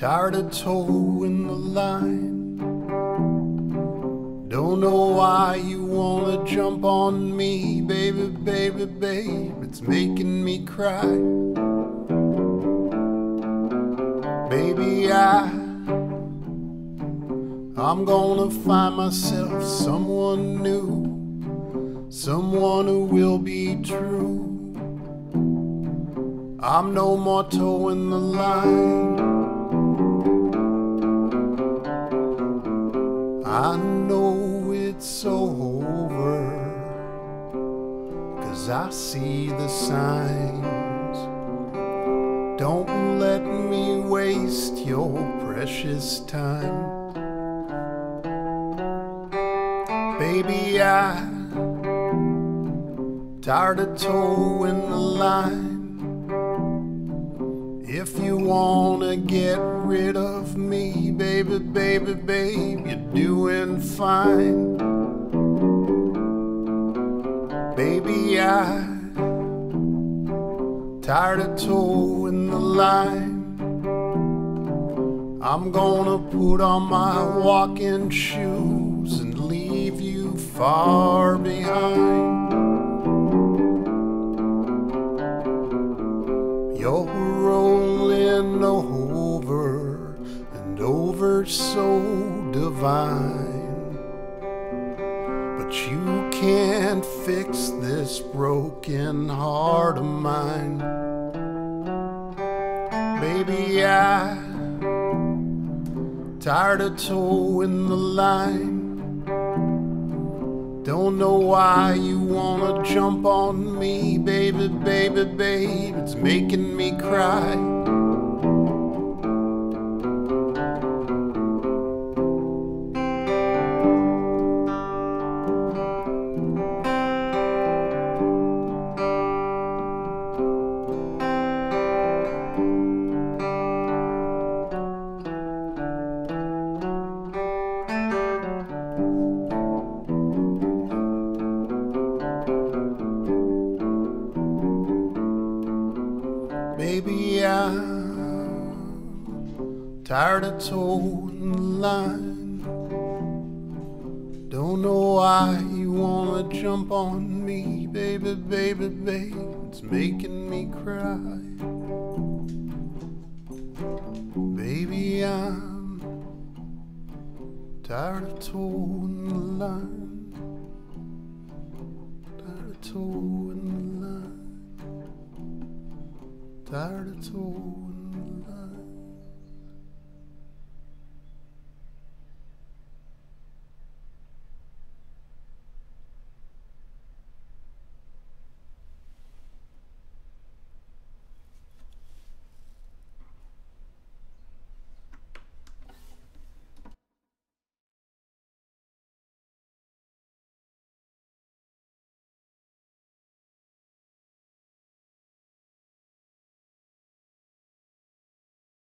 Tired of toeing the line. Don't know why you wanna jump on me, baby, baby, babe. It's making me cry. Baby, I I'm gonna find myself someone new, someone who will be true. I'm no more toeing the line. I know it's over, cause I see the signs. Don't let me waste your precious time. Baby, I tired of toeing the line. If you wanna get rid of me, baby, baby, babe, you're doing fine. Baby, I tired of toeing the line. I'm gonna put on my walking shoes and leave you far behind. You're rolling so divine. But you can't fix this broken heart of mine. Baby, I tired of toeing the line. Don't know why you wanna jump on me, baby, baby, babe. It's making me cry. Baby, I'm tired of toeing the line. Don't know why you wanna jump on me, baby, baby, babe. It's making me cry. Baby, I'm tired of toeing the line. Tired of line. Tired the line.